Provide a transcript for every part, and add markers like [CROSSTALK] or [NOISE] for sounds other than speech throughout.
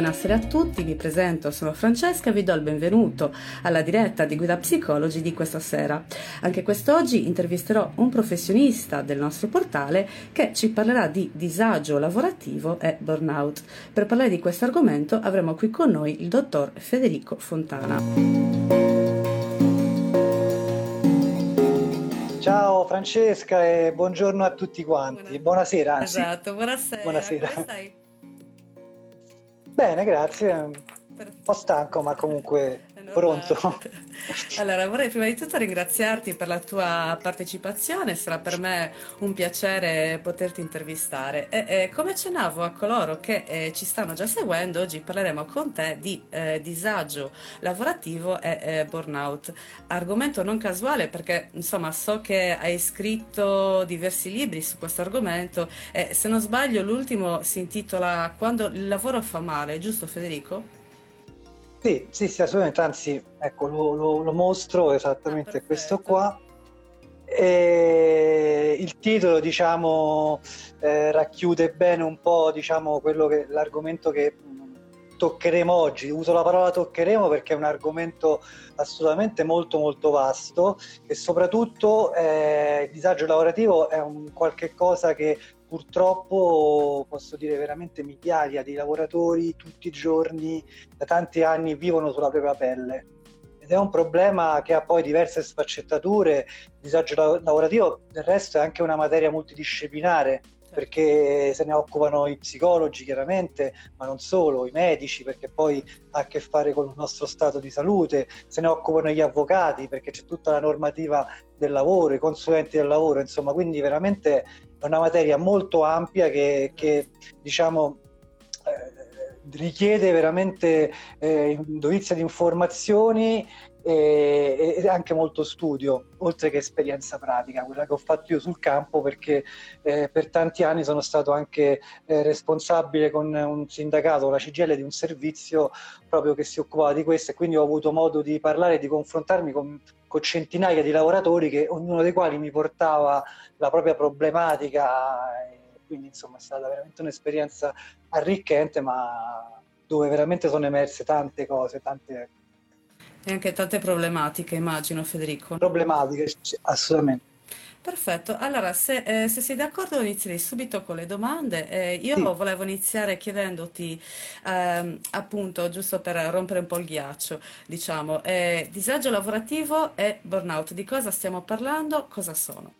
Buonasera a tutti, vi presento, sono Francesca e vi do il benvenuto alla diretta di Guida Psicologi di questa sera. Anche quest'oggi intervisterò un professionista del nostro portale che ci parlerà di disagio lavorativo e burnout. Per parlare di questo argomento avremo qui con noi il dottor Federico Fontana. Ciao Francesca e buongiorno a tutti quanti. Buonasera. Anzi. Esatto, buonasera. Buonasera. Bene, grazie. Un po' stanco, ma comunque pronto. Allora, vorrei prima di tutto ringraziarti per la tua partecipazione, sarà per me un piacere poterti intervistare. E, e come accennavo a coloro che eh, ci stanno già seguendo, oggi parleremo con te di eh, disagio lavorativo e eh, burnout. Argomento non casuale perché, insomma, so che hai scritto diversi libri su questo argomento e se non sbaglio l'ultimo si intitola Quando il lavoro fa male, giusto Federico? Sì, sì, sì, assolutamente, anzi, ecco, lo, lo, lo mostro esattamente ah, questo qua. E il titolo, diciamo, eh, racchiude bene un po', diciamo, quello che, l'argomento che toccheremo oggi. Uso la parola toccheremo perché è un argomento assolutamente molto molto vasto e soprattutto eh, il disagio lavorativo è un qualche cosa che purtroppo posso dire veramente migliaia di lavoratori tutti i giorni da tanti anni vivono sulla propria pelle ed è un problema che ha poi diverse sfaccettature. Il disagio lavorativo del resto è anche una materia multidisciplinare perché se ne occupano i psicologi chiaramente, ma non solo, i medici perché poi ha a che fare con il nostro stato di salute, se ne occupano gli avvocati perché c'è tutta la normativa del lavoro, i consulenti del lavoro, insomma, quindi veramente è una materia molto ampia che, che diciamo eh, richiede veramente eh, dovizia di informazioni e, e, anche molto studio, oltre che esperienza pratica, quella che ho fatto io sul campo perché eh, per tanti anni sono stato anche eh, responsabile con un sindacato, la CGL, di un servizio proprio che si occupava di questo e quindi ho avuto modo di parlare e di confrontarmi con, con centinaia di lavoratori che ognuno dei quali mi portava la propria problematica. quindi insomma è stata veramente un'esperienza arricchente ma dove veramente sono emerse tante cose, tante e anche tante problematiche, immagino, Federico. Problematiche, assolutamente. Perfetto, allora se, eh, se sei d'accordo inizierei subito con le domande. Eh, io sì. volevo iniziare chiedendoti, ehm, appunto, giusto per rompere un po' il ghiaccio, diciamo, eh, disagio lavorativo e burnout, di cosa stiamo parlando, cosa sono?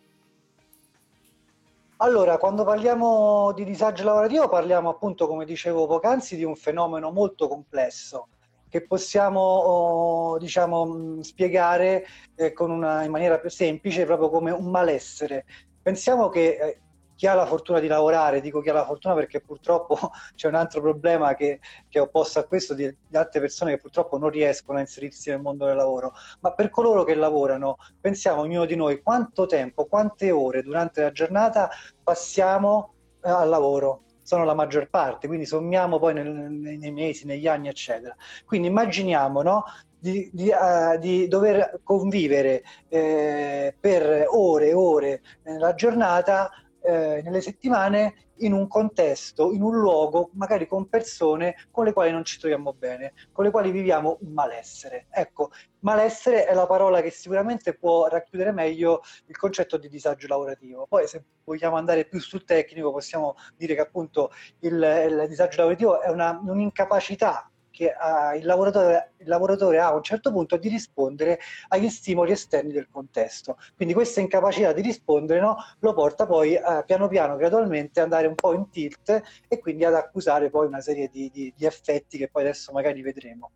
Allora, quando parliamo di disagio lavorativo parliamo appunto, come dicevo poc'anzi, di un fenomeno molto complesso che possiamo oh, diciamo, spiegare eh, una, in maniera più semplice proprio come un malessere. Pensiamo che eh, chi ha la fortuna di lavorare, dico chi ha la fortuna perché purtroppo [LAUGHS] c'è un altro problema che, che è opposto a questo di, di, altre persone che purtroppo non riescono a inserirsi nel mondo del lavoro, ma per coloro che lavorano, pensiamo ognuno di noi quanto tempo, quante ore durante la giornata passiamo eh, al lavoro sono la maggior parte, quindi sommiamo poi nel, nei mesi, negli anni, eccetera. Quindi immaginiamo no, di, di, uh, di, dover convivere eh, per ore e ore nella giornata, eh, nelle settimane, in un contesto, in un luogo, magari con persone con le quali non ci troviamo bene, con le quali viviamo un malessere. Ecco, malessere è la parola che sicuramente può racchiudere meglio il concetto di disagio lavorativo. Poi se vogliamo andare più sul tecnico possiamo dire che appunto il, il disagio lavorativo è una, un'incapacità che uh, il, lavoratore, il, lavoratore, ha a un certo punto di rispondere agli stimoli esterni del contesto. Quindi questa incapacità di rispondere no, lo porta poi uh, piano piano, gradualmente, ad andare un po' in tilt e quindi ad accusare poi una serie di, di, di effetti che poi adesso magari vedremo.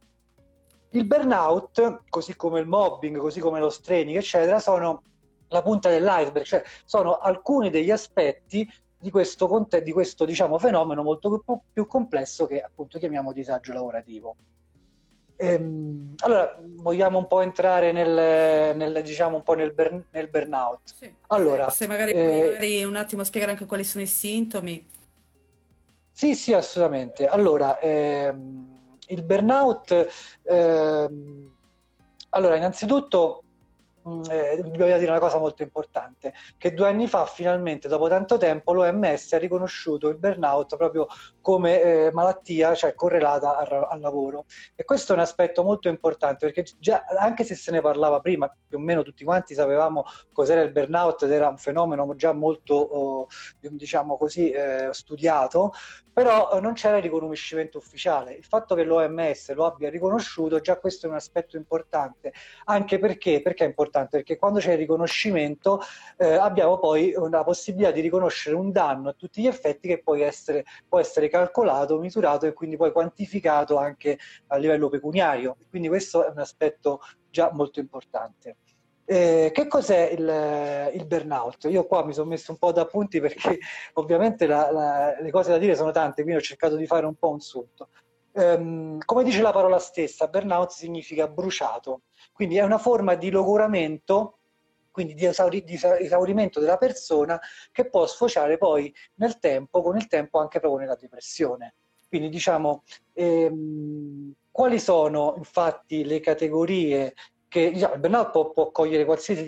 Il burnout, così come il mobbing, così come lo straining, eccetera, sono la punta dell'iceberg, cioè sono alcuni degli aspetti di questo, di questo diciamo, fenomeno molto più, più complesso che appunto chiamiamo disagio lavorativo. Ehm, allora, vogliamo un po' entrare nel, nel diciamo, un po' nel, burn, nel burnout. Sì. Allora, Se magari puoi eh, magari un attimo spiegare anche quali sono i sintomi. sì, sì, assolutamente. Allora, ehm, il burnout, ehm, allora, innanzitutto eh, bisogna dire una cosa molto importante, che due anni fa finalmente, dopo tanto tempo, l'OMS ha riconosciuto il burnout proprio come eh, malattia, cioè correlata al, al, lavoro. E questo è un aspetto molto importante, perché già, anche se se ne parlava prima, più o meno tutti quanti sapevamo cos'era il burnout ed era un fenomeno già molto, oh, diciamo così, eh, studiato, però eh, non c'era il riconoscimento ufficiale. Il fatto che l'OMS lo abbia riconosciuto, già questo è un aspetto importante, anche perché, perché è importante? Perché quando c'è il riconoscimento eh, abbiamo poi la possibilità di riconoscere un danno a tutti gli effetti che può essere, può essere calcolato, misurato e quindi poi quantificato anche a livello pecuniario. Quindi questo è un aspetto già molto importante. Eh, che cos'è il, il, burnout? Io qua mi sono messo un po' da appunti perché [LAUGHS] ovviamente la, la, le cose da dire sono tante, quindi ho cercato di fare un po' un sunto. Um, come dice la parola stessa, burnout significa bruciato, quindi è una forma di logoramento, quindi di, esauri, di esaurimento della persona che può sfociare poi nel tempo, con il tempo anche proprio nella depressione. Quindi diciamo, ehm, quali sono infatti le categorie che diciamo, il burnout può, può cogliere qualsiasi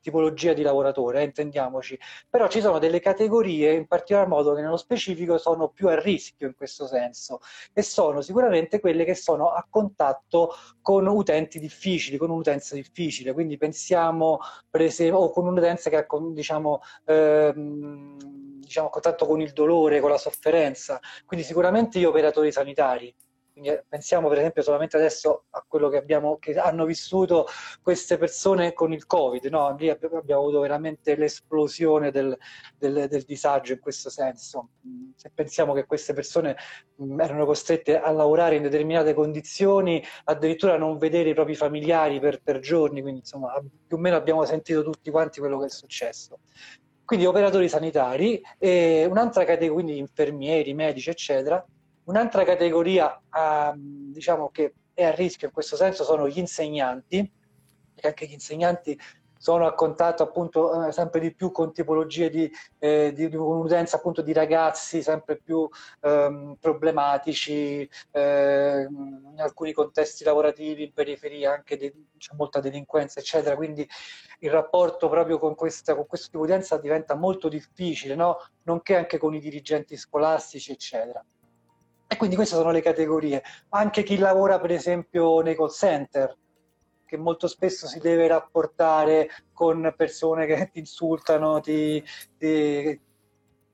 tipologia di lavoratore, eh, intendiamoci, però ci sono delle categorie in particolar modo che nello specifico sono più a rischio in questo senso e sono sicuramente quelle che sono a contatto con utenti difficili, con un'utenza difficile, quindi pensiamo per esempio o con un'utenza che ha diciamo, ehm, diciamo, contatto con il dolore, con la sofferenza, quindi sicuramente gli operatori sanitari eh, pensiamo per esempio solamente adesso a quello che, abbiamo, che hanno vissuto queste persone con il Covid, no? lì abbiamo avuto veramente l'esplosione del, del, del disagio in questo senso. Se pensiamo che queste persone erano costrette a lavorare in determinate condizioni, addirittura a non vedere i propri familiari per, per giorni, quindi insomma più o meno abbiamo sentito tutti quanti quello che è successo quindi operatori sanitari, e un'altra categoria, quindi infermieri, medici, eccetera, Un'altra categoria ehm, diciamo che è a rischio in questo senso sono gli insegnanti, perché anche gli insegnanti sono a contatto appunto eh, sempre di più con tipologie di, eh, di, di un'utenza appunto di ragazzi sempre più ehm, problematici eh, in alcuni contesti lavorativi in periferia anche de, c'è molta delinquenza eccetera quindi il rapporto proprio con, questa, con questo tipo di utenza diventa molto difficile no? nonché anche con i dirigenti scolastici eccetera e quindi queste sono le categorie. Anche chi lavora, per esempio, nei call center, che molto spesso si deve rapportare con persone che ti insultano, ti, ti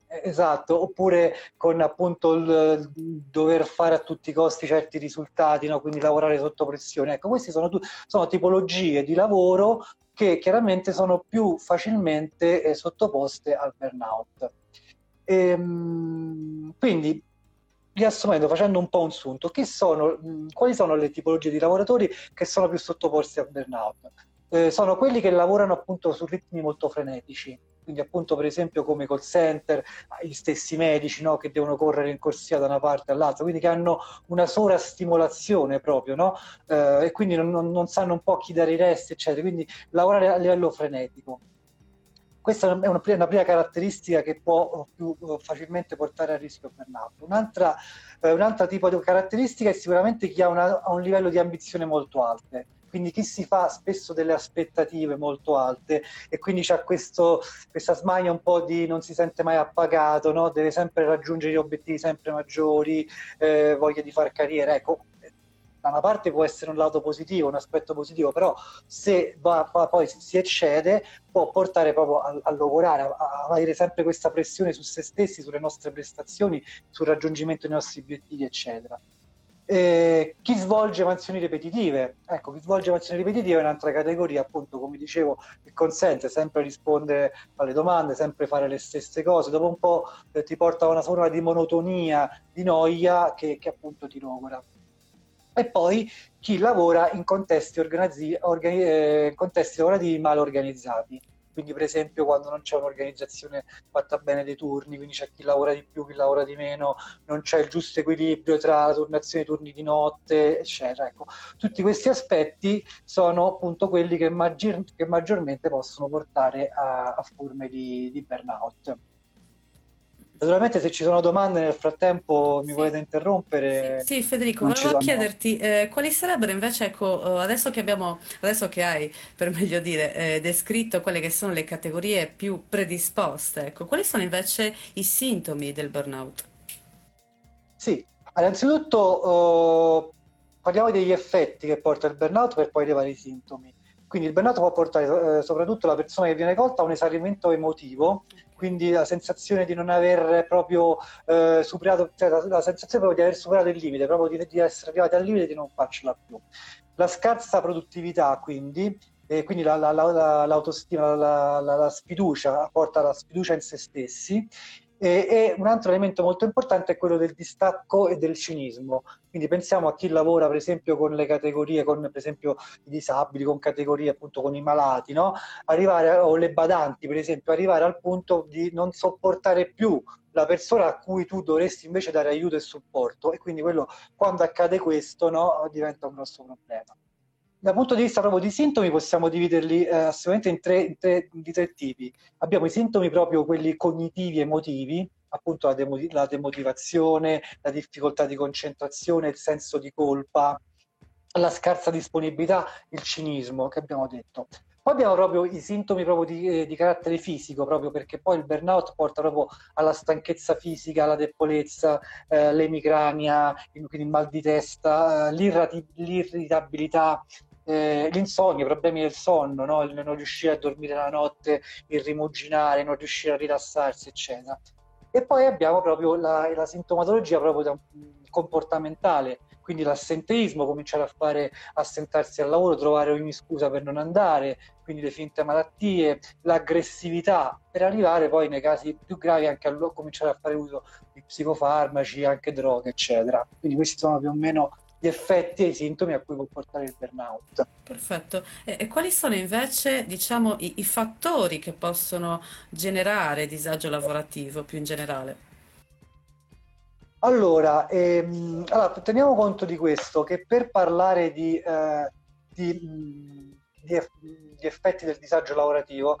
Esatto, oppure con appunto il, dover fare a tutti i costi certi risultati, no? quindi lavorare sotto pressione. Ecco, queste sono, sono tipologie di lavoro che chiaramente sono più facilmente eh, sottoposte al burnout. Ehm, quindi riassumendo, facendo un po' un sunto, sono, quali sono le tipologie di lavoratori che sono più sottoposti al burnout? Eh, sono quelli che lavorano appunto su ritmi molto frenetici, quindi appunto per esempio come call center, gli stessi medici no? che devono correre in corsia da una parte all'altra, quindi che hanno una sovrastimolazione proprio, no? eh, e quindi non, non, sanno un po' chi dare i resti, eccetera, quindi lavorare a livello frenetico. Questa è una, una prima caratteristica che può più facilmente portare a rischio burnout. Un'altra, eh, un'altra tipo di caratteristica è sicuramente chi ha, una, un livello di ambizione molto alto quindi chi si fa spesso delle aspettative molto alte e quindi c'è questo, questa smania un po' di non si sente mai appagato, no? deve sempre raggiungere gli obiettivi sempre maggiori, eh, voglia di far carriera. Ecco, da una parte può essere un lato positivo, un aspetto positivo, però se va, va, poi si eccede può portare proprio a, a lavorare, a, a, avere sempre questa pressione su se stessi, sulle nostre prestazioni, sul raggiungimento dei nostri obiettivi, eccetera. E chi svolge mansioni ripetitive? Ecco, chi svolge mansioni ripetitive è un'altra categoria, appunto, come dicevo, che consente sempre rispondere alle domande, sempre fare le stesse cose. Dopo un po' eh, ti porta a una forma di monotonia, di noia che, che appunto ti logora e poi chi lavora in contesti, organizzi- organi- eh, contesti lavorativi mal organizzati. quindi per esempio quando non c'è un'organizzazione fatta bene dei turni, quindi c'è chi lavora di più, chi lavora di meno, non c'è il giusto equilibrio tra turnazione dei turni di notte, eccetera. Ecco, tutti questi aspetti sono appunto quelli che, maggior, che maggiormente possono portare a, a forme di, di burnout. Naturalmente se ci sono domande nel frattempo mi volete interrompere. Sì, sì, Federico, volevo chiederti eh, quali sarebbero invece, ecco, eh, adesso che abbiamo, adesso che hai, per meglio dire, eh, descritto quelle che sono le categorie più predisposte, ecco, quali sono invece i sintomi del burnout? Sì, innanzitutto oh, parliamo degli effetti che porta il burnout per poi arrivare ai sintomi. Quindi il burnout può portare eh, soprattutto la persona che viene colta a un esaurimento emotivo quindi la sensazione di non aver proprio eh, superato, cioè la, la, sensazione proprio di aver superato il limite, proprio di, di essere arrivati al limite e di non farcela più. La scarsa produttività, quindi, e quindi la, la, l'autostima, la, sfiducia, porta alla sfiducia in se stessi e, e, un altro elemento molto importante è quello del distacco e del cinismo. Quindi pensiamo a chi lavora, per esempio, con le categorie, con per esempio i disabili, con categorie appunto con i malati, no? Arrivare, o le badanti, per esempio, arrivare al punto di non sopportare più la persona a cui tu dovresti invece dare aiuto e supporto. E quindi quello, quando accade questo, no, diventa un grosso problema. Dal punto di vista proprio di sintomi possiamo dividerli eh, assolutamente in tre, in tre, di tre tipi. Abbiamo i sintomi proprio quelli cognitivi emotivi, appunto la, demo, la demotivazione, la difficoltà di concentrazione, il senso di colpa, la scarsa disponibilità, il cinismo che abbiamo detto. Poi abbiamo proprio i sintomi proprio di, eh, di, carattere fisico, proprio perché poi il burnout porta proprio alla stanchezza fisica, alla debolezza, eh, l'emicrania, quindi il mal di testa, eh, l'irritabilità, eh, l'insonnia, i problemi del sonno, no? il non riuscire a dormire la notte, il rimuginare, non riuscire a rilassarsi, eccetera. E poi abbiamo proprio la, la sintomatologia proprio da, comportamentale, quindi l'assenteismo, cominciare a fare assentarsi al lavoro, trovare ogni scusa per non andare, quindi le finte malattie, l'aggressività, per arrivare poi nei casi più gravi anche a cominciare a fare uso di psicofarmaci, anche droghe, eccetera. Quindi questi sono più o meno gli effetti e i sintomi a cui può portare il burnout. Perfetto. E, e quali sono invece, diciamo, i, i fattori che possono generare disagio lavorativo più in generale? Allora, ehm, allora, teniamo conto di questo, che per parlare di, eh, di, di, di, effetti del disagio lavorativo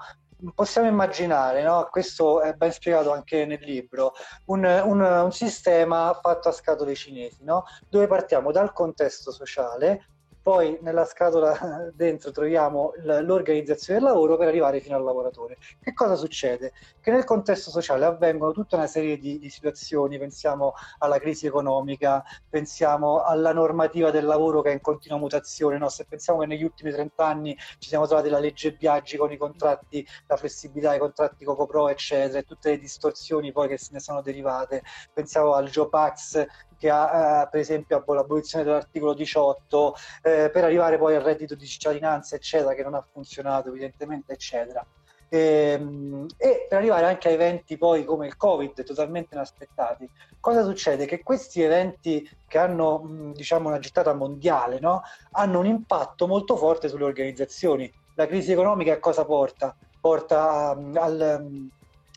possiamo immaginare, no? questo è ben spiegato anche nel libro, un, un, un sistema fatto a scatole cinesi, no? dove partiamo dal contesto sociale, poi nella scatola [LAUGHS] dentro troviamo l'organizzazione del lavoro per arrivare fino al lavoratore. Che cosa succede? Che nel contesto sociale avvengono tutta una serie di, di situazioni, pensiamo alla crisi economica, pensiamo alla normativa del lavoro che è in continua mutazione, no? se pensiamo che negli ultimi 30 anni ci siamo trovati la legge Biaggi con i contratti, la flessibilità, i contratti Cocopro, eccetera, e tutte le distorsioni poi che se ne sono derivate, pensiamo al Jopax che ha eh, per esempio l'abolizione dell'articolo 18 eh, per arrivare poi al reddito di cittadinanza eccetera che non ha funzionato evidentemente eccetera e, ehm, e, per arrivare anche a eventi poi come il covid totalmente inaspettati cosa succede? che questi eventi che hanno diciamo una gittata mondiale no? hanno un impatto molto forte sulle organizzazioni la crisi economica a cosa porta? porta um, al, um,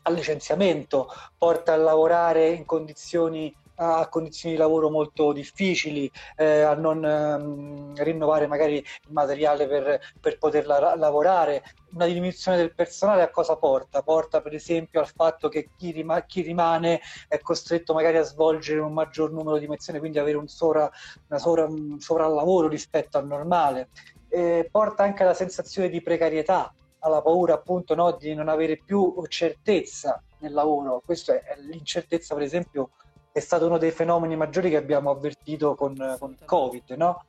al licenziamento porta a lavorare in condizioni a condizioni di lavoro molto difficili, eh, a non ehm, rinnovare magari il materiale per, per poter la- lavorare. Una diminuzione del personale a cosa porta? Porta per esempio al fatto che chi, rima- chi rimane è costretto magari a svolgere un maggior numero di lezioni, quindi avere un, sovra- sovra- un sovrallavoro rispetto al normale. Eh, porta anche alla sensazione di precarietà, alla paura appunto no, di non avere più certezza nel lavoro. Questa è l'incertezza, per esempio, è stato uno dei fenomeni maggiori che abbiamo avvertito con, con il Covid, no?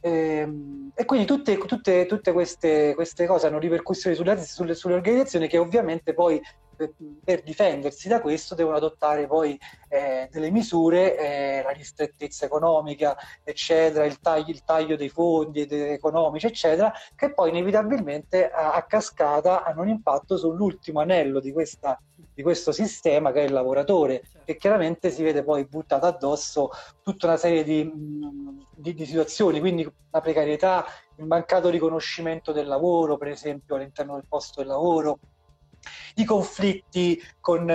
E, ehm, e, quindi tutte, tutte, tutte queste, queste, cose hanno ripercussioni sulle, sulle, sulle, organizzazioni che ovviamente poi per, difendersi da questo devono adottare poi eh, delle misure, eh, la ristrettezza economica, eccetera, il taglio, il taglio dei fondi economici, eccetera, che poi inevitabilmente a, a cascata hanno un impatto sull'ultimo anello di questa di questo sistema che è il lavoratore certo. che chiaramente si vede poi buttata addosso tutta una serie di, di, di, situazioni, quindi la precarietà, il mancato riconoscimento del lavoro, per esempio all'interno del posto del lavoro, i conflitti con,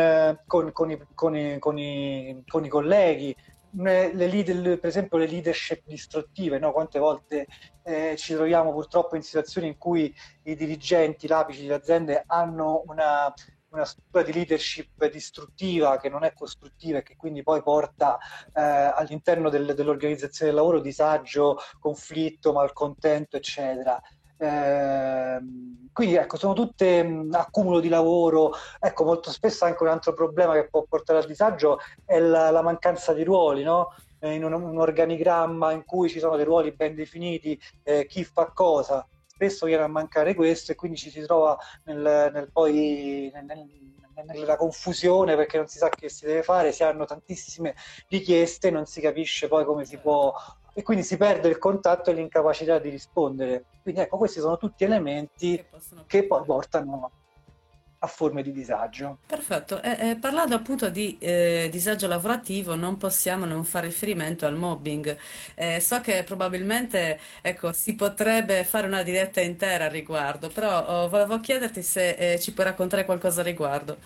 con, con, i, con i, i, i, colleghi, le leader, per esempio le leadership distruttive, no? quante volte eh, ci troviamo purtroppo in situazioni in cui i dirigenti, l'apici delle aziende hanno una una struttura di leadership distruttiva che non è costruttiva e che quindi poi porta eh, all'interno del, dell'organizzazione del lavoro disagio, conflitto, malcontento, eccetera. Eh, quindi ecco, sono tutte mh, accumulo di lavoro. Ecco, molto spesso anche un altro problema che può portare al disagio è la, la mancanza di ruoli, no? Eh, in un, un, organigramma in cui ci sono dei ruoli ben definiti, eh, chi fa cosa spesso viene a mancare questo e quindi ci si trova nel, nel poi nel, nella confusione perché non si sa che si deve fare, si hanno tantissime richieste, non si capisce poi come si può e quindi si perde il contatto e l'incapacità di rispondere. Quindi ecco, questi sono tutti elementi che, che poi portano a forme di disagio. Perfetto, e, e parlando appunto di eh, disagio lavorativo non possiamo non fare riferimento al mobbing. Eh, so che probabilmente ecco, si potrebbe fare una diretta intera al riguardo, però oh, volevo chiederti se eh, ci puoi raccontare qualcosa al riguardo.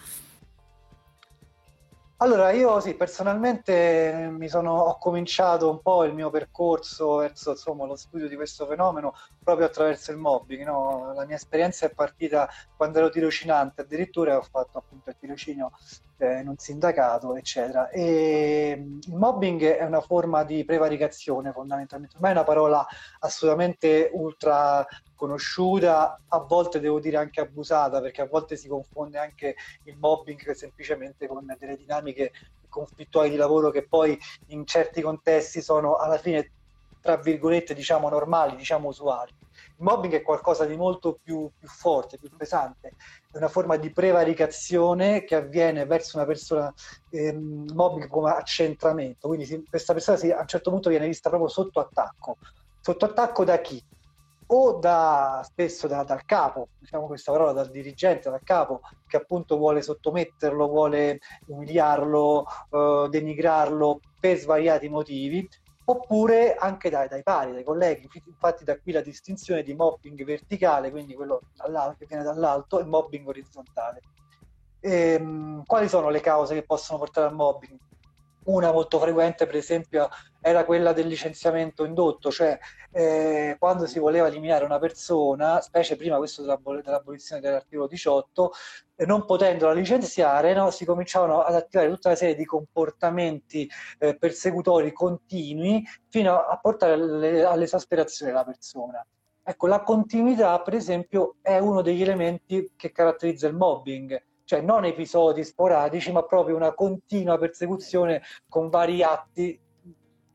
Allora, io sì, personalmente mi sono, ho cominciato un po' il mio percorso verso insomma, lo studio di questo fenomeno proprio attraverso il mobbing. No? La mia esperienza è partita quando ero tirocinante, addirittura ho fatto appunto il tirocinio eh, in un sindacato, eccetera. E mm, il mobbing è una forma di prevaricazione fondamentalmente, ormai è una parola assolutamente ultra conosciuta, a volte devo dire anche abusata, perché a volte si confonde anche il mobbing semplicemente con delle dinamiche conflittuali di lavoro che poi in certi contesti sono alla fine, tra virgolette, diciamo normali, diciamo usuali. Il mobbing è qualcosa di molto più, più forte, più pesante, è una forma di prevaricazione che avviene verso una persona, ehm, mobbing come accentramento, quindi si, questa persona si, a un certo punto viene vista proprio sotto attacco. Sotto attacco da chi? O da, spesso da, dal capo, diciamo questa parola, dal dirigente, dal capo, che appunto vuole sottometterlo, vuole umiliarlo, eh, denigrarlo per svariati motivi, oppure anche dai, dai, pari, dai colleghi. Infatti da qui la distinzione di mobbing verticale, quindi quello che viene dall'alto, e mobbing orizzontale. E, ehm, quali sono le cause che possono portare al mobbing? Una molto frequente, per esempio, era quella del licenziamento indotto, cioè eh, quando si voleva eliminare una persona, specie prima questo dell'abolizione dell'articolo 18, eh, non potendola licenziare, no, si cominciavano ad attivare tutta una serie di comportamenti eh, persecutori continui fino a portare all'esasperazione della persona. Ecco, la continuità, per esempio, è uno degli elementi che caratterizza il mobbing cioè non episodi sporadici, ma proprio una continua persecuzione con vari atti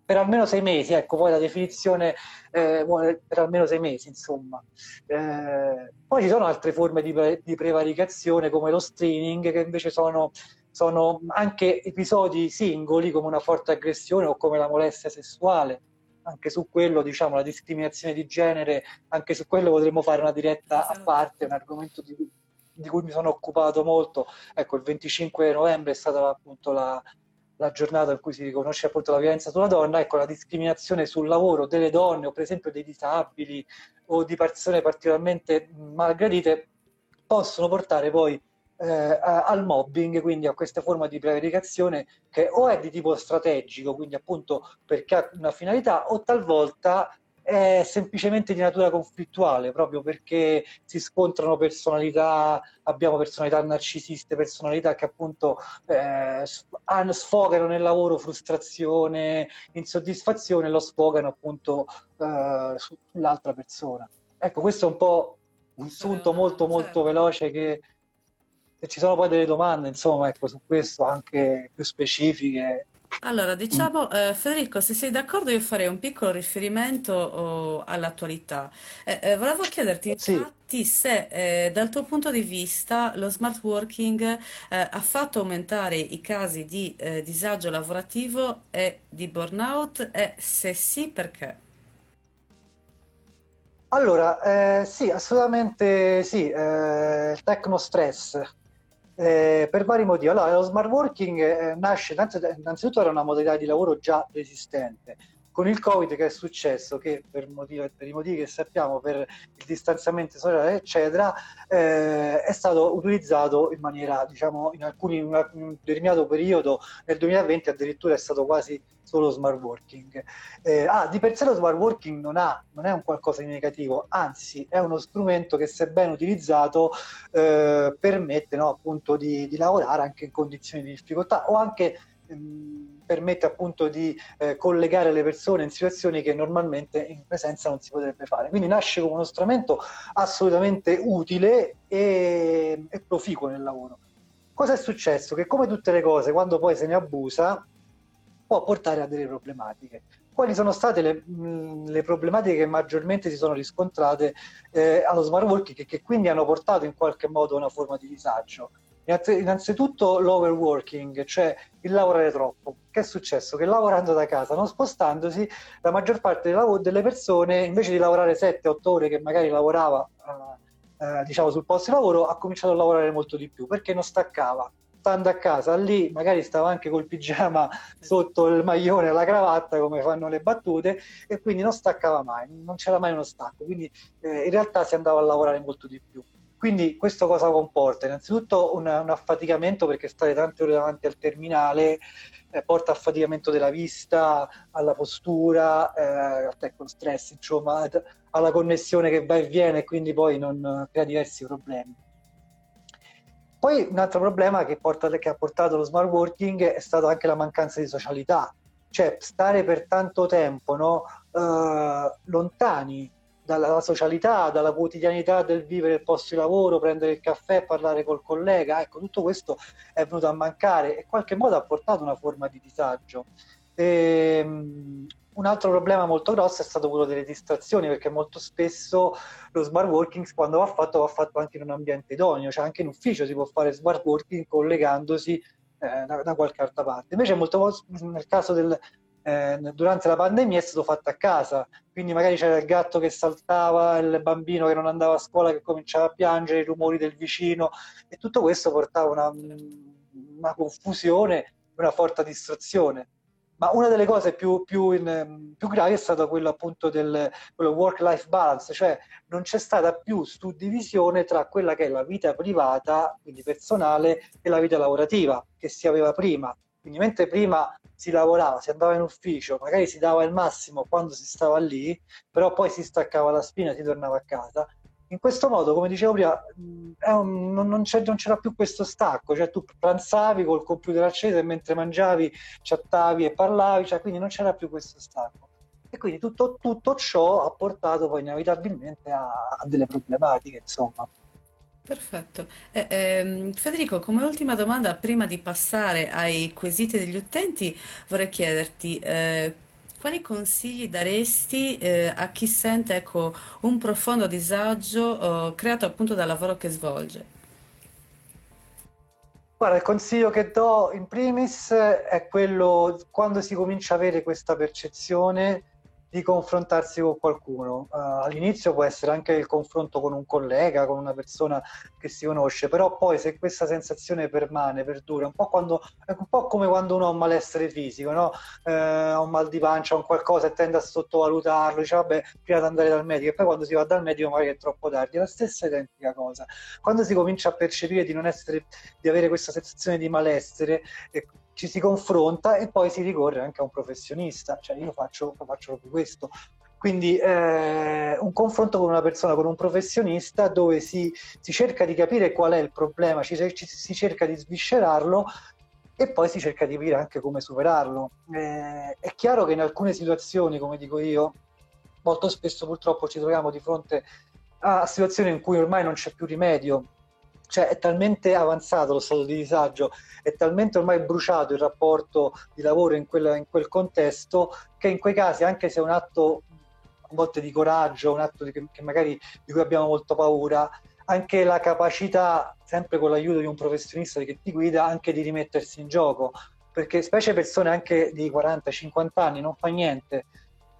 per almeno sei mesi, ecco, poi la definizione eh, per almeno sei mesi, insomma. Eh, poi ci sono altre forme di, di, prevaricazione come lo streaming, che invece sono, sono anche episodi singoli come una forte aggressione o come la molestia sessuale anche su quello, diciamo, la discriminazione di genere, anche su quello potremmo fare una diretta a parte, un argomento di, di cui mi sono occupato molto. Ecco, il 25 novembre è stata appunto la, la giornata in cui si riconosce appunto la violenza sulla donna, ecco, la discriminazione sul lavoro delle donne o per esempio dei disabili o di persone particolarmente malgradite possono portare poi eh, al mobbing, quindi a questa forma di prevaricazione che o è di tipo strategico, quindi appunto perché ha una finalità, o talvolta è semplicemente di natura conflittuale, proprio perché si scontrano personalità, abbiamo personalità narcisiste, personalità che appunto eh, sfogano nel lavoro frustrazione, insoddisfazione, lo sfogano appunto eh, sull'altra persona. Ecco, questo è un po' un sunto molto molto certo. veloce che se ci sono poi delle domande, insomma, ecco, su questo anche più specifiche Allora, diciamo, eh, Federico, se sei d'accordo io farei un piccolo riferimento oh, all'attualità. Eh, eh, volevo chiederti Sì, infatti se eh, dal tuo punto di vista lo smart working eh, ha fatto aumentare i casi di eh, disagio lavorativo e di burnout e se sì, perché? allora, eh, sì, assolutamente sì, eh, tecno stress, eh, per vari motivi. Allora, lo smart working eh, nasce, innanzitutto era una modalità di lavoro già esistente. Con il Covid che è successo, che per, motivi, per i motivi che sappiamo, per il distanziamento sociale, eccetera, eh, è stato utilizzato in maniera, diciamo, in alcuni, in un determinato periodo, nel 2020 addirittura è stato quasi solo smart working. Eh, ah, di per sé lo smart working non, ha, non è un qualcosa di negativo, anzi è uno strumento che se ben utilizzato eh, permette no, appunto di, di, lavorare anche in condizioni di difficoltà o anche ehm, permette appunto di eh, collegare le persone in situazioni che normalmente in presenza non si potrebbe fare. Quindi nasce come uno strumento assolutamente utile e, e proficuo nel lavoro. Cosa è successo? Che come tutte le cose, quando poi se ne abusa, può portare a delle problematiche. Quali sono state le, le problematiche che maggiormente si sono riscontrate eh, allo smart working e che quindi hanno portato in qualche modo a una forma di disagio? Innanzitutto l'overworking, cioè il lavorare troppo. Che è successo? Che lavorando da casa, non spostandosi, la maggior parte delle persone, invece di lavorare 7-8 ore che magari lavorava eh, eh, diciamo sul posto di lavoro, ha cominciato a lavorare molto di più perché non staccava stando a casa lì, magari stava anche col pigiama sotto il maglione e la cravatta, come fanno le battute, e quindi non staccava mai, non c'era mai uno stacco, quindi eh, in realtà si andava a lavorare molto di più. Quindi questo cosa comporta? Innanzitutto un, un affaticamento perché stare tante ore davanti al terminale eh, porta affaticamento della vista, alla postura, eh, al tecno stress, insomma, alla connessione che va e viene e quindi poi non crea diversi problemi. Poi un altro problema che, porta, che ha portato lo smart working è stata anche la mancanza di socialità, cioè stare per tanto tempo no, eh, lontani dalla socialità, dalla quotidianità del vivere il posto di lavoro, prendere il caffè, parlare col collega, ecco, tutto questo è venuto a mancare e in qualche modo ha portato una forma di disagio. E, ehm, un altro problema molto grosso è stato quello delle distrazioni, perché molto spesso lo smart working quando va fatto va fatto anche in un ambiente idoneo, cioè anche in ufficio si può fare smart working collegandosi eh, da, da, qualche altra parte. Invece molto nel caso del, eh, durante la pandemia è stato fatto a casa, quindi magari c'era il gatto che saltava, il bambino che non andava a scuola che cominciava a piangere, i rumori del vicino e tutto questo portava una, una confusione, una forte distrazione ma una delle cose più, più, in, più gravi è stata quella appunto del work-life balance, cioè non c'è stata più suddivisione tra quella che è la vita privata, quindi personale, e la vita lavorativa che si aveva prima. Quindi mentre prima si lavorava, si andava in ufficio, magari si dava il massimo quando si stava lì, però poi si staccava la spina e si tornava a casa in questo modo, come dicevo prima, un, non, non, non, c'era più questo stacco, cioè tu pranzavi col computer acceso e mentre mangiavi chattavi e parlavi, cioè quindi non c'era più questo stacco. E quindi tutto, tutto ciò ha portato poi inevitabilmente a, a delle problematiche, insomma. Perfetto. Eh, ehm, Federico, come ultima domanda, prima di passare ai quesiti degli utenti, vorrei chiederti eh, quali consigli daresti eh, a chi sente, ecco, un profondo disagio eh, creato appunto dal lavoro che svolge? Guarda, il consiglio che do in primis è quello quando si comincia a avere questa percezione di confrontarsi con qualcuno. Uh, all'inizio può essere anche il confronto con un collega, con una persona che si conosce, però poi se questa sensazione permane, perdura, un po', quando, un po' come quando uno ha un malessere fisico, no? ha un mal di pancia, un qualcosa e tende a sottovalutarlo, dice vabbè, prima di andare dal medico, e poi quando si va dal medico magari è troppo tardi, è la stessa identica cosa. Quando si comincia a percepire di non essere, di avere questa sensazione di malessere, ci si confronta e poi si ricorre anche a un professionista, cioè io faccio, faccio proprio questo. Quindi eh, un confronto con una persona, con un professionista dove si, si cerca di capire qual è il problema, ci, ci, si cerca di sviscerarlo e poi si cerca di capire anche come superarlo. Eh, è chiaro che in alcune situazioni, come dico io, molto spesso purtroppo ci troviamo di fronte a situazioni in cui ormai non c'è più rimedio cioè è talmente avanzato lo stato di disagio, è talmente ormai bruciato il rapporto di lavoro in quel, in quel contesto che in quei casi, anche se è un atto a volte di coraggio, un atto di, che magari di cui abbiamo molto paura, anche la capacità, sempre con l'aiuto di un professionista che ti guida, anche di rimettersi in gioco, perché specie persone anche di 40-50 anni non fa niente,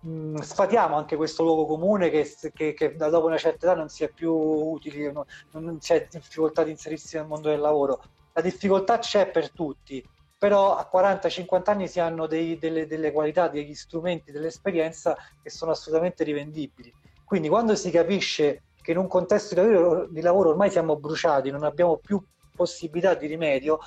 mh, sfatiamo anche questo luogo comune che, che, che, da dopo una certa età non si è più utili, non, non si è difficoltà di inserirsi nel mondo del lavoro. La difficoltà c'è per tutti, però a 40-50 anni si hanno dei, delle, delle qualità, degli strumenti, dell'esperienza che sono assolutamente rivendibili. Quindi quando si capisce che in un contesto di lavoro, di lavoro ormai siamo bruciati, non abbiamo più possibilità di rimedio,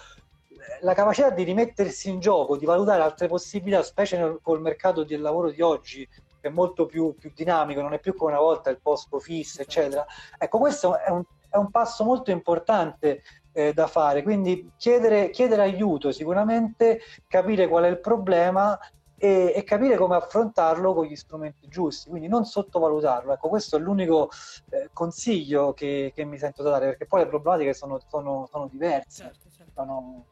la capacità di rimettersi in gioco, di valutare altre possibilità, specie nel, col mercato del lavoro di oggi, che è molto più, più dinamico, non è più come una volta il posto fisso, eccetera. Ecco, questo è un, è un passo molto importante eh, da fare, quindi chiedere, chiedere, aiuto sicuramente, capire qual è il problema e, e, capire come affrontarlo con gli strumenti giusti, quindi non sottovalutarlo. Ecco, questo è l'unico eh, consiglio che, che, mi sento da dare, perché poi le problematiche sono, sono, sono diverse. Certo, certo. Sono,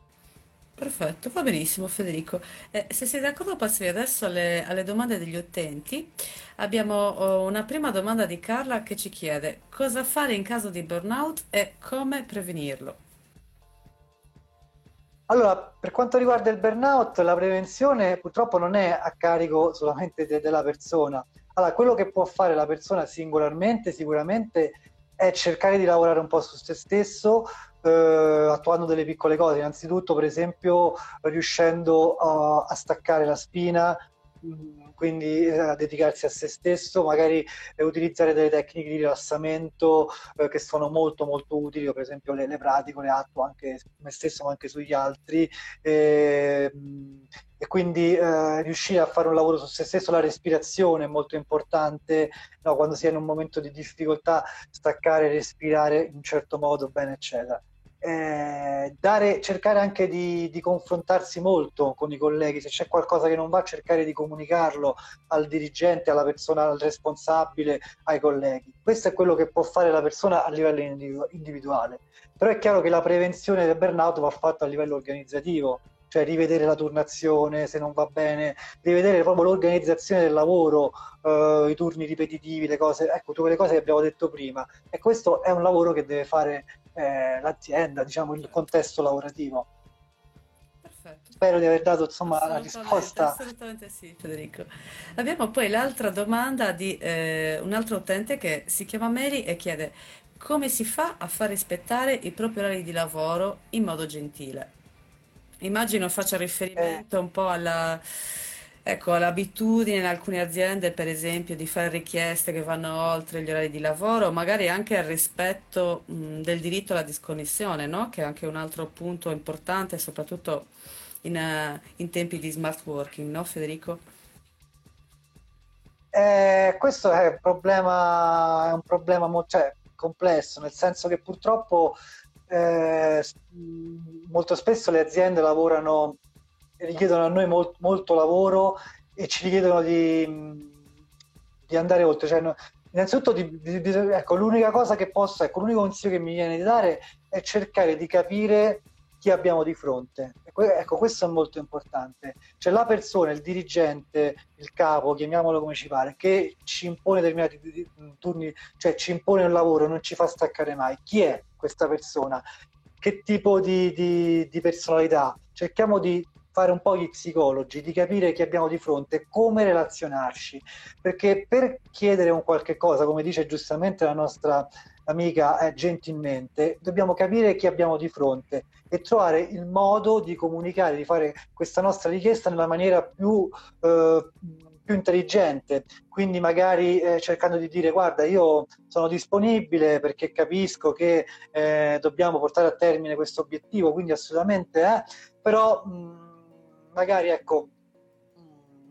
Perfetto, va benissimo Federico. Eh, se sei d'accordo passerei adesso alle, alle domande degli utenti. Abbiamo oh, una prima domanda di Carla che ci chiede cosa fare in caso di burnout e come prevenirlo. Allora, per quanto riguarda il burnout, la prevenzione purtroppo non è a carico solamente de- della persona. Allora, quello che può fare la persona singolarmente sicuramente è cercare di lavorare un po' su se stesso, eh, attuando delle piccole cose. Innanzitutto, per esempio, riuscendo a, a staccare la spina, mm, quindi eh, a dedicarsi a se stesso, magari utilizzare delle tecniche di rilassamento eh, che sono molto molto utili, Io, per esempio le, le pratico, le attuo anche su me stesso ma anche sugli altri. E, ehm, e quindi eh, riuscire a fare un lavoro su se stesso, la respirazione è molto importante, no, quando si è in un momento di difficoltà staccare, respirare in un certo modo, bene eccetera eh, dare, cercare anche di, di, confrontarsi molto con i colleghi, se c'è qualcosa che non va, cercare di comunicarlo al dirigente, alla persona, al responsabile, ai colleghi. Questo è quello che può fare la persona a livello individuale. Però è chiaro che la prevenzione del burnout va fatta a livello organizzativo, cioè rivedere la turnazione se non va bene, rivedere proprio l'organizzazione del lavoro, eh, i turni ripetitivi, le cose, ecco, tutte le cose che abbiamo detto prima. E questo è un lavoro che deve fare eh, l'azienda, diciamo il contesto lavorativo. Perfetto. Spero di aver dato insomma la risposta. Assolutamente sì, Federico. Abbiamo poi l'altra domanda di eh, un altro utente che si chiama Mary e chiede come si fa a far rispettare i propri orari di lavoro in modo gentile. Immagino faccia riferimento eh. un po' alla Ecco, l'abitudine in alcune aziende, per esempio, di fare richieste che vanno oltre gli orari di lavoro, magari anche al rispetto mh, del diritto alla disconnessione, no? Che è anche un altro punto importante, soprattutto in, uh, in tempi di smart working, no, Federico? Eh, questo è un problema, è un problema mo- cioè, complesso, nel senso che purtroppo eh, molto spesso le aziende lavorano richiedono a noi molt, molto lavoro e ci richiedono di, di andare oltre. Cioè, innanzitutto, di, di, ecco, l'unica cosa che posso, ecco, l'unico consiglio che mi viene di dare è cercare di capire chi abbiamo di fronte. Ecco, questo è molto importante. C'è la persona, il dirigente, il capo, chiamiamolo come ci pare, che ci impone determinati turni, cioè ci impone un lavoro, non ci fa staccare mai. Chi è questa persona? Che tipo di, di, di personalità? Cerchiamo di fare un po' gli psicologi, di capire chi abbiamo di fronte, come relazionarci, perché per chiedere un qualche cosa, come dice giustamente la nostra amica eh, gentilmente, dobbiamo capire chi abbiamo di fronte e trovare il modo di comunicare, di fare questa nostra richiesta nella maniera più, eh, più intelligente, quindi magari eh, cercando di dire guarda io sono disponibile perché capisco che eh, dobbiamo portare a termine questo obiettivo, quindi assolutamente, eh, però mh, magari ecco,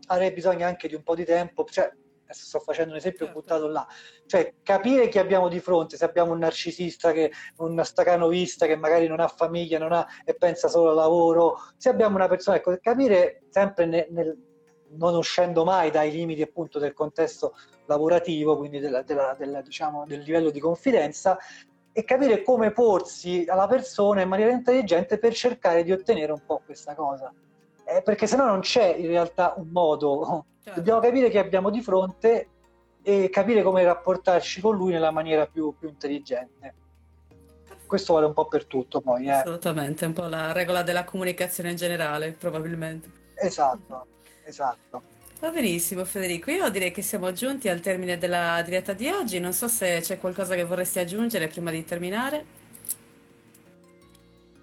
avrei bisogno anche di un po' di tempo, cioè, adesso sto facendo un esempio certo. buttato là, cioè capire chi abbiamo di fronte, se abbiamo un narcisista, che, un stacanovista che magari non ha famiglia non ha, e pensa solo al lavoro, se abbiamo una persona, ecco, capire sempre nel, nel, non uscendo mai dai limiti appunto del contesto lavorativo, quindi della, della, della, diciamo, del livello di confidenza, e capire come porsi alla persona in maniera intelligente per cercare di ottenere un po' questa cosa. Eh, perché se no non c'è in realtà un modo. Certo. Dobbiamo capire che abbiamo di fronte e capire come rapportarci con lui nella maniera più, più intelligente. Questo vale un po' per tutto poi. Eh. Assolutamente, un po' la regola della comunicazione in generale, probabilmente. Esatto, esatto. Va benissimo Federico, io direi che siamo giunti al termine della diretta di oggi, non so se c'è qualcosa che vorresti aggiungere prima di terminare.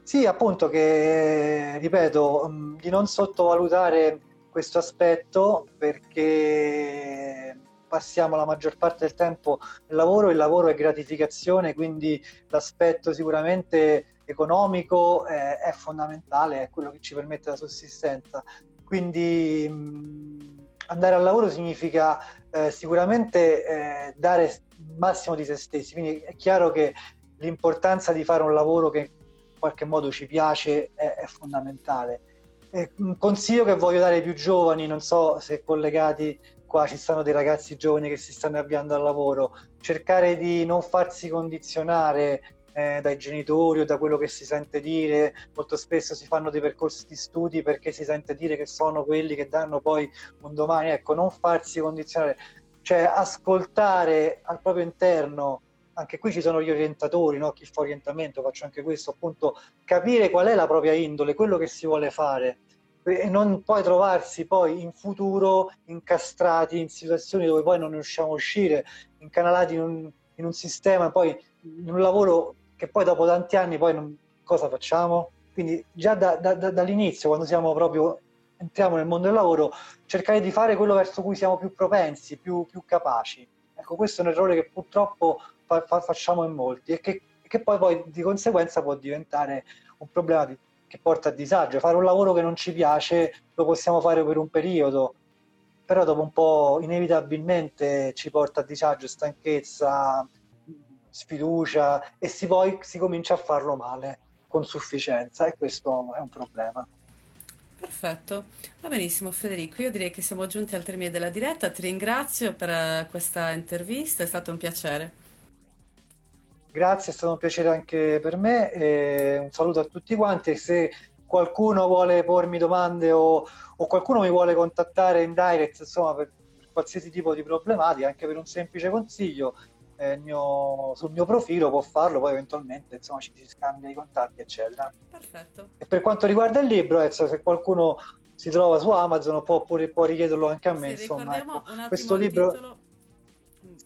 Sì, appunto che, ripeto, mm, di non sottovalutare questo aspetto perché passiamo la maggior parte del tempo nel lavoro, il lavoro è gratificazione, quindi l'aspetto sicuramente economico è, è fondamentale, è quello che ci permette la sussistenza. Quindi mh, mm, andare al lavoro significa eh, sicuramente eh, dare il massimo di se stessi, quindi è chiaro che l'importanza di fare un lavoro che in qualche modo ci piace è, è fondamentale. E un consiglio che voglio dare ai più giovani, non so se collegati qua ci stanno dei ragazzi giovani che si stanno avviando al lavoro, cercare di non farsi condizionare eh, dai genitori o da quello che si sente dire, molto spesso si fanno dei percorsi di studi perché si sente dire che sono quelli che danno poi un domani, ecco, non farsi condizionare, cioè ascoltare al proprio interno, anche qui ci sono gli orientatori, no? chi fa orientamento, faccio anche questo, appunto, capire qual è la propria indole, quello che si vuole fare. E non poi trovarsi poi in futuro incastrati in situazioni dove poi non riusciamo a uscire, incanalati in un, in un sistema, poi in un lavoro che poi dopo tanti anni poi non, cosa facciamo? Quindi già da, da, da, dall'inizio, quando siamo proprio entriamo nel mondo del lavoro, cercare di fare quello verso cui siamo più propensi, più, più capaci. Ecco, questo è un errore che purtroppo fa, fa, facciamo in molti e che, che, poi, poi di conseguenza può diventare un problema di, che porta a disagio. Fare un lavoro che non ci piace lo possiamo fare per un periodo, però dopo un po' inevitabilmente ci porta a disagio, stanchezza, sfiducia e si poi si comincia a farlo male con sufficienza e questo è un problema. Perfetto, va benissimo Federico, io direi che siamo giunti al termine della diretta, ti ringrazio per eh, questa intervista, è stato un piacere. Grazie, è stato un piacere anche per me, e un saluto a tutti quanti se qualcuno vuole pormi domande o, o qualcuno mi vuole contattare in direct insomma per, per qualsiasi tipo di problematica, anche per un semplice consiglio, eh, mio, sul mio profilo può farlo, poi eventualmente insomma ci si scambia i contatti, eccetera. Perfetto. E per quanto riguarda il libro, eh, se qualcuno si trova su Amazon può, pure, può richiederlo anche a me. Sì, insomma, ecco. questo libro. Titolo...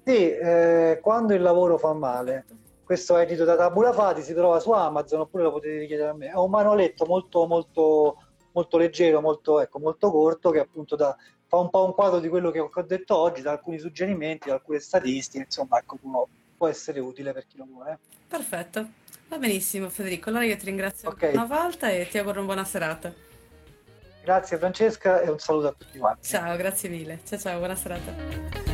Sì, eh, quando il lavoro fa male. Perfetto. Questo è edito da Tabula Fati, si trova su Amazon oppure lo potete richiedere a me. È un manoletto molto, molto, molto leggero, molto, ecco, molto corto che appunto da, fa un po' un quadro di quello che ho detto oggi, da alcuni suggerimenti, da alcune statistiche, insomma, ecco, può, può essere utile per chi lo vuole. Perfetto, va benissimo Federico, allora io ti ringrazio okay. una volta e ti auguro una buona serata. Grazie Francesca e un saluto a tutti quanti. Ciao, grazie mille. Ciao ciao, buona serata.